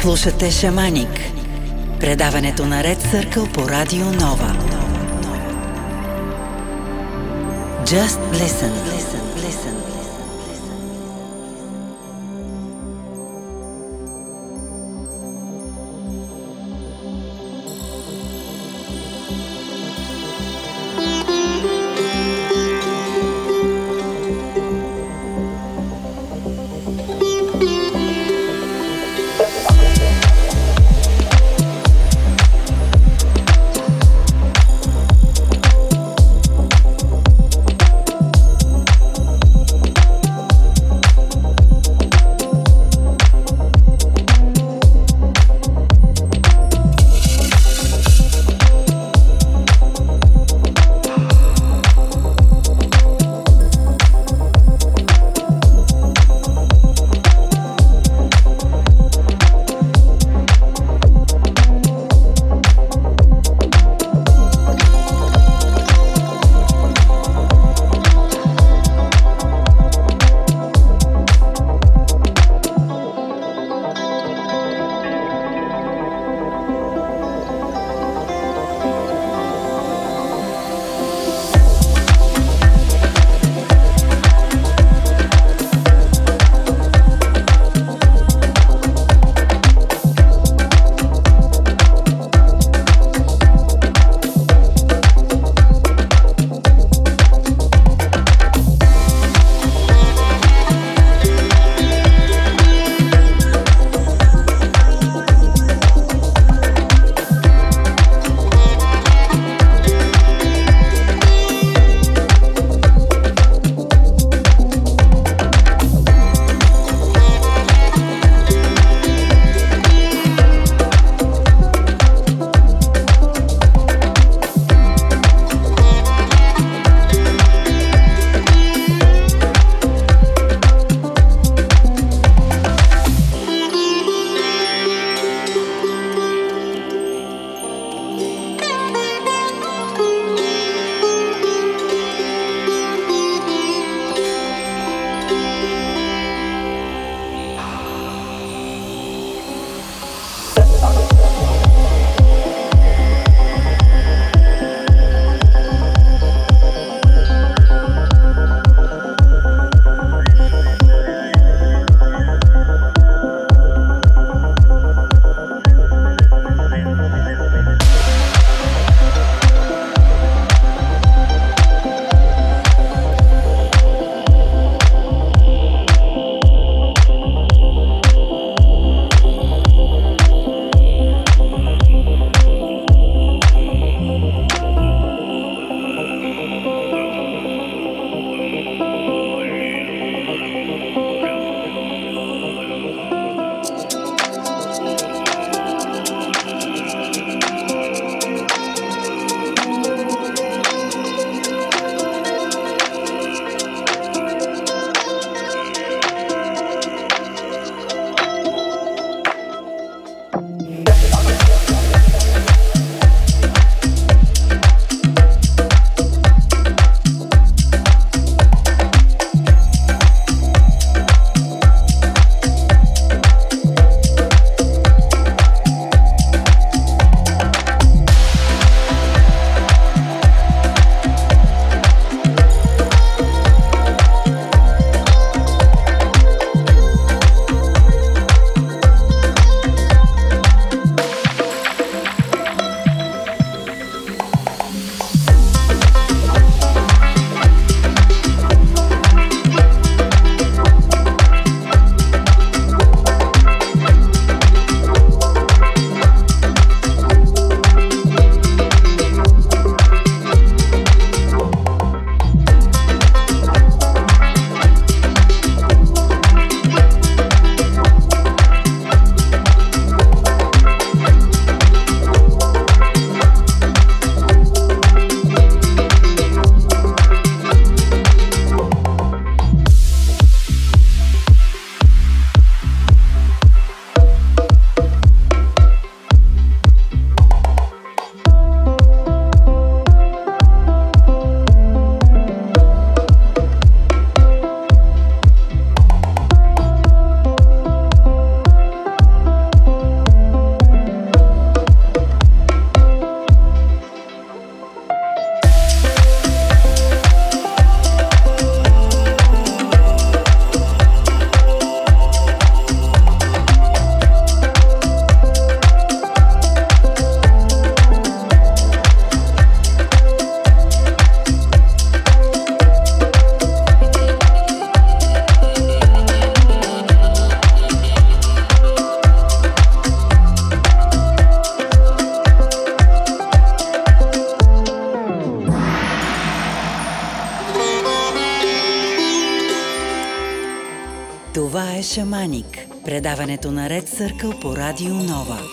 Слушате Шаманик. Предаването на Ред Съркъл по Радио Нова. Just listen. listen. Това Предаването на Ред Съркъл по Радио Нова.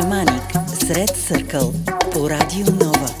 Краманик, Сред Съркъл, по Радио Нова.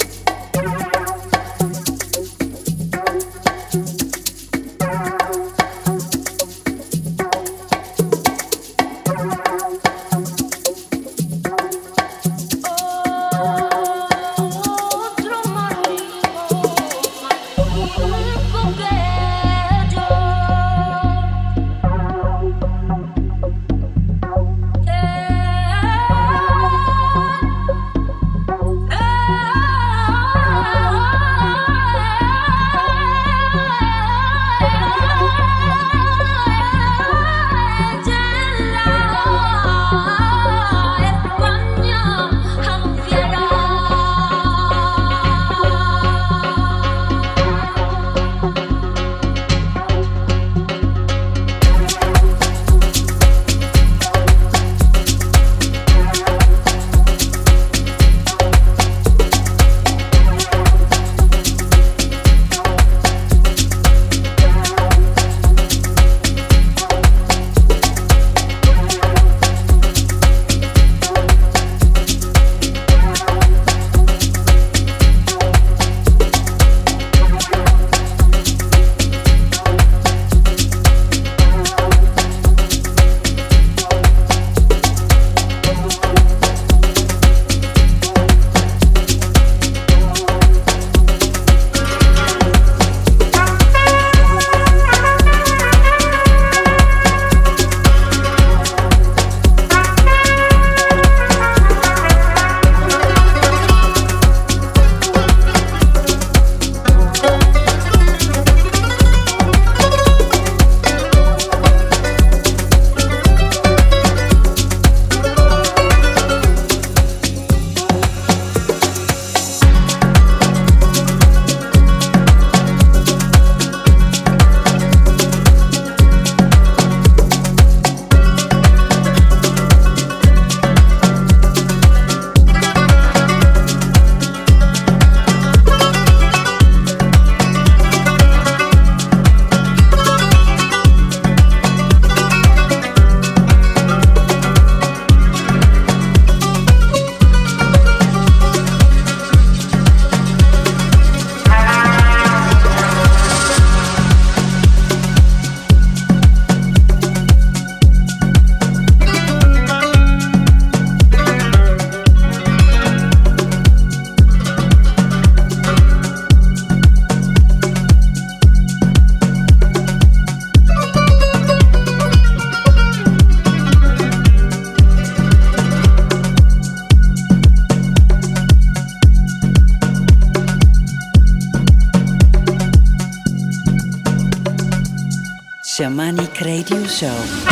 Shamanic Radio Show.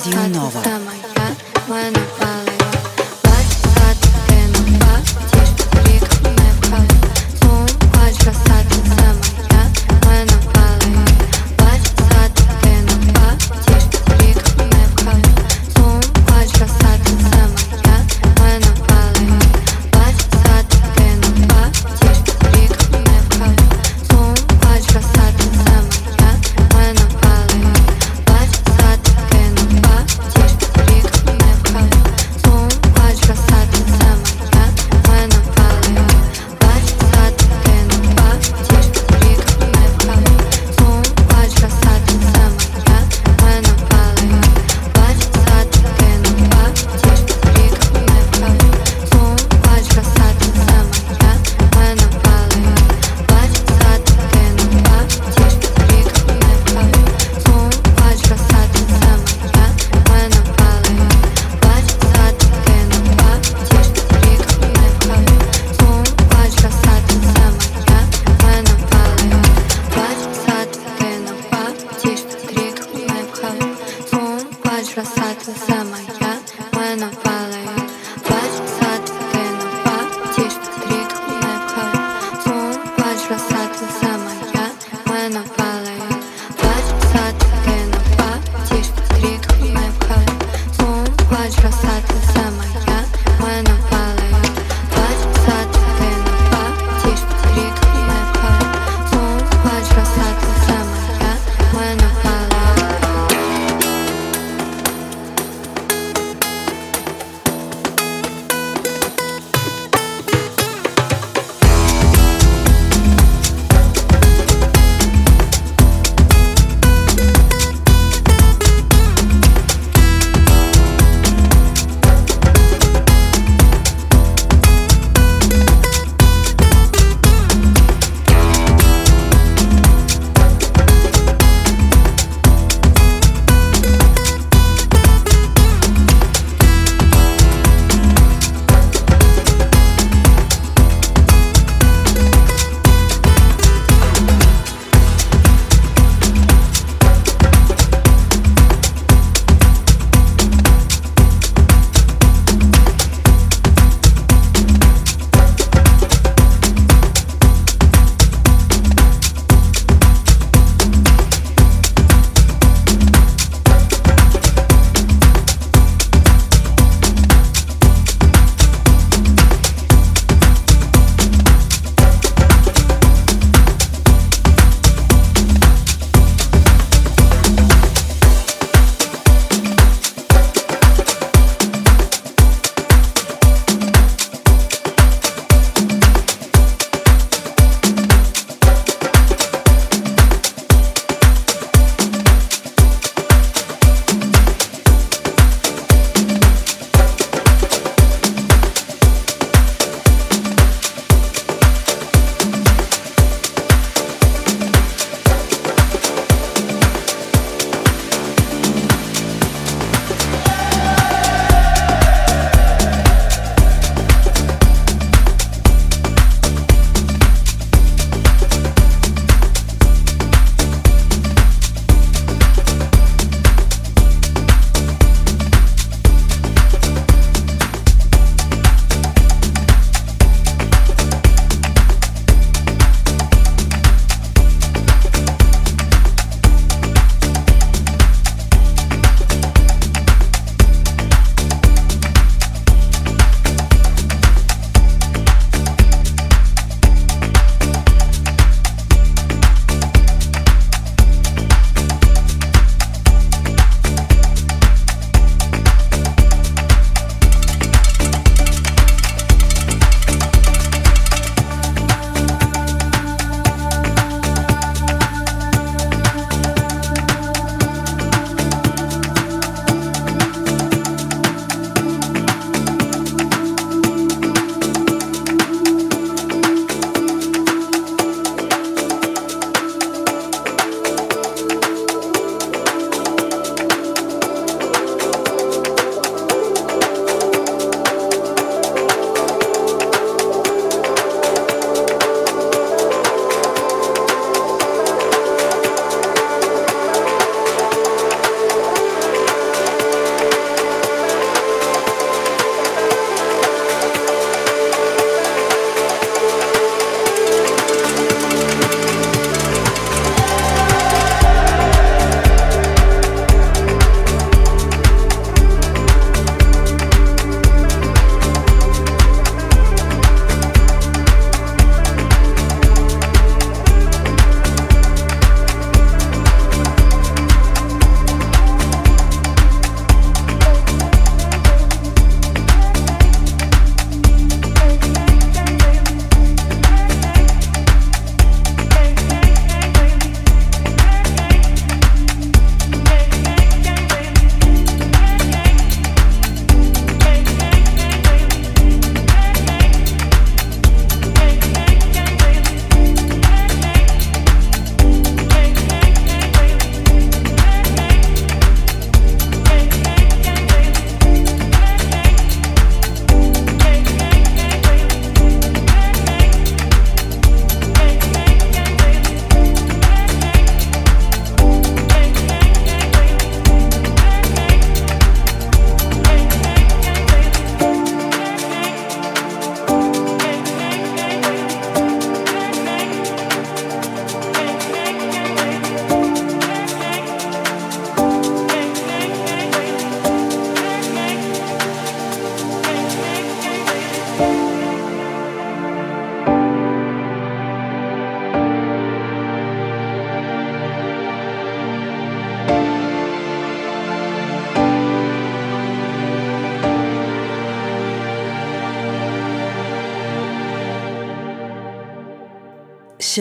Съркъл по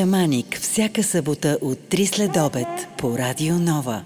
Шаманик всяка събота от 3 след обед по Радио Нова.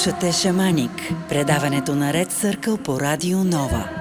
Слушате Шаманик, предаването на Ред Съркъл по Радио Нова.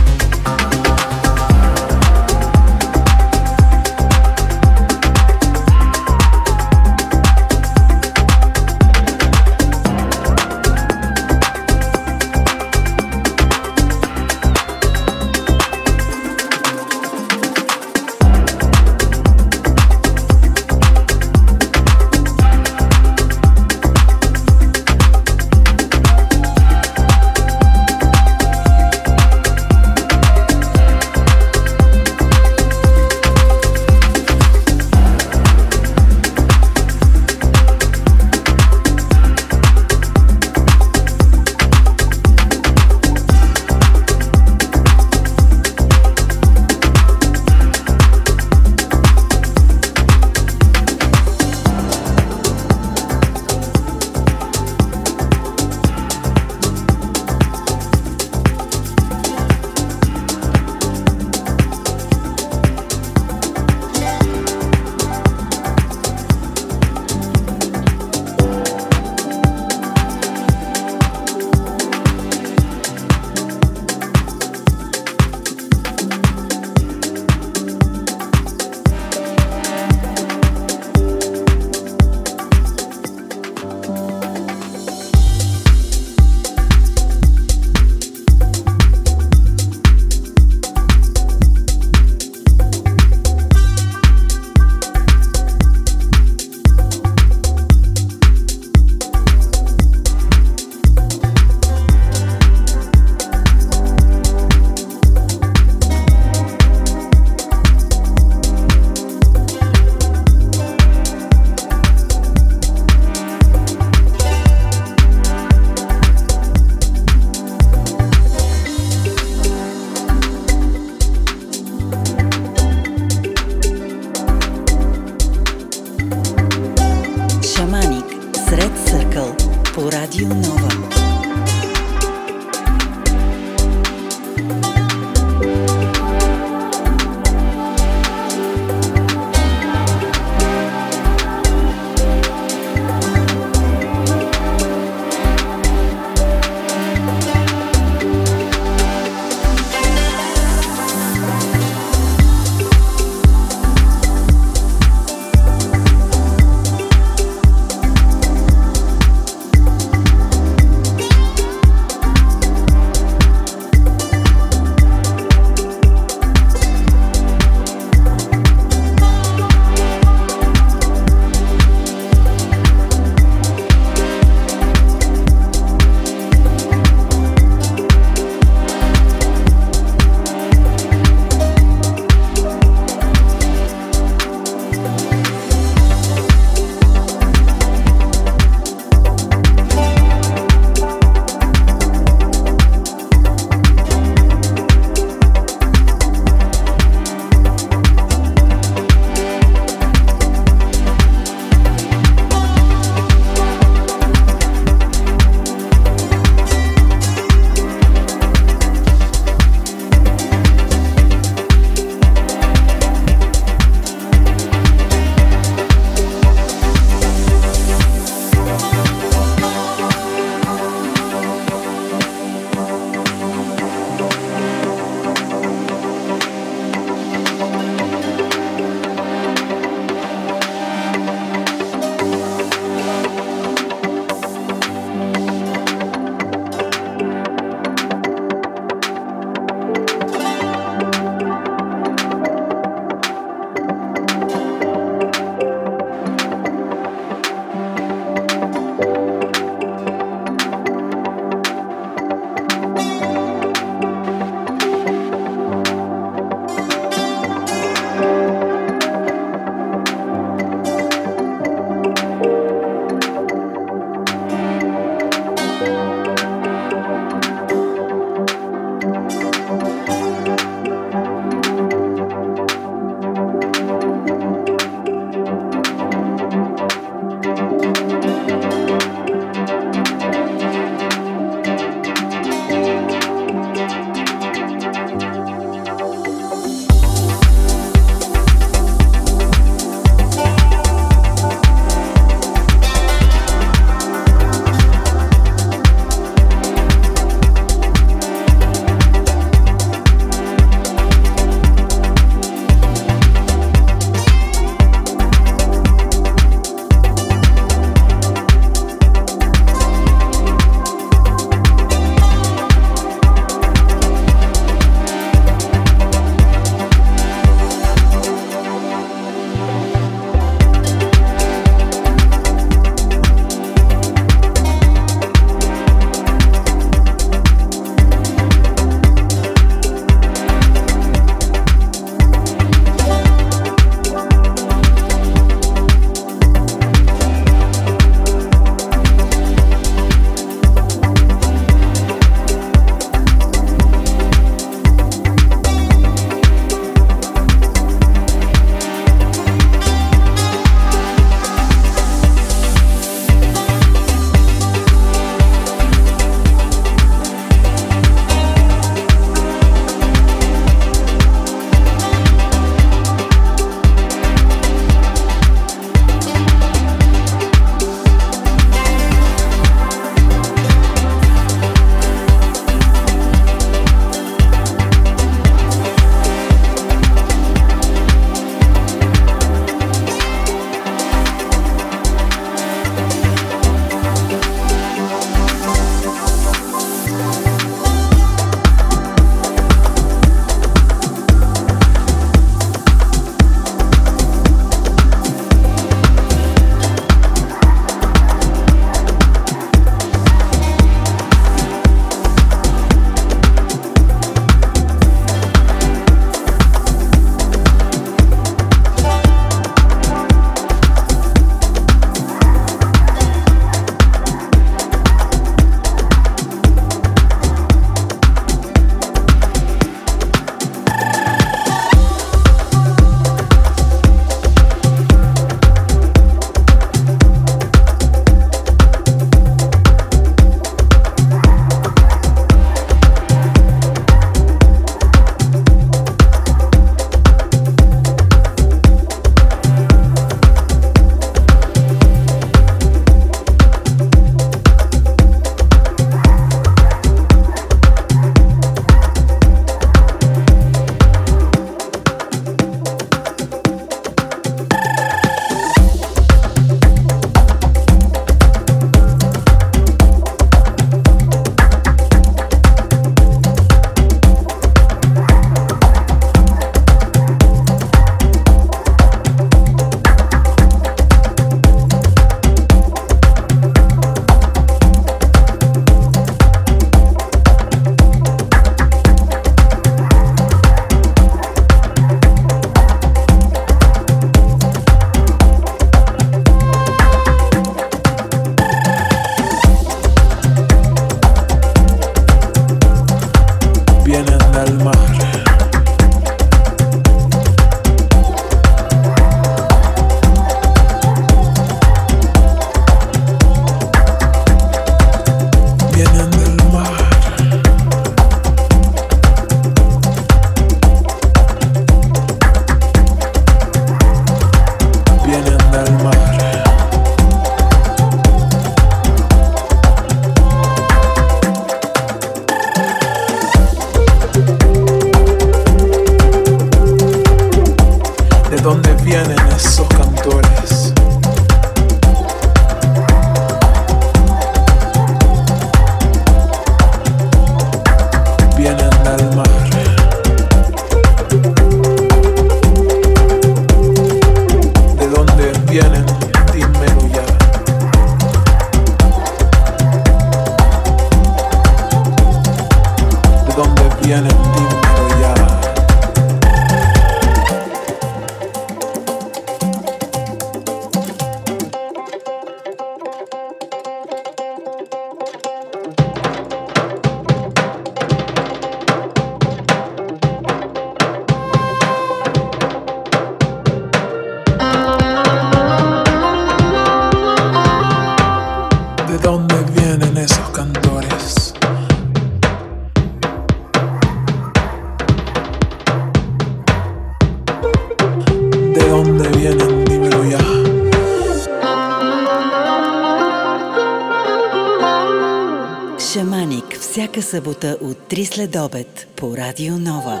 Събота от 3 след обед по Радио Нова.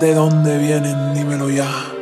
¿De dónde vienen? Dímelo ya.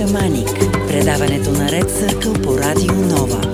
Шаманик. Предаването на Ред Съркъл по Радио Нова.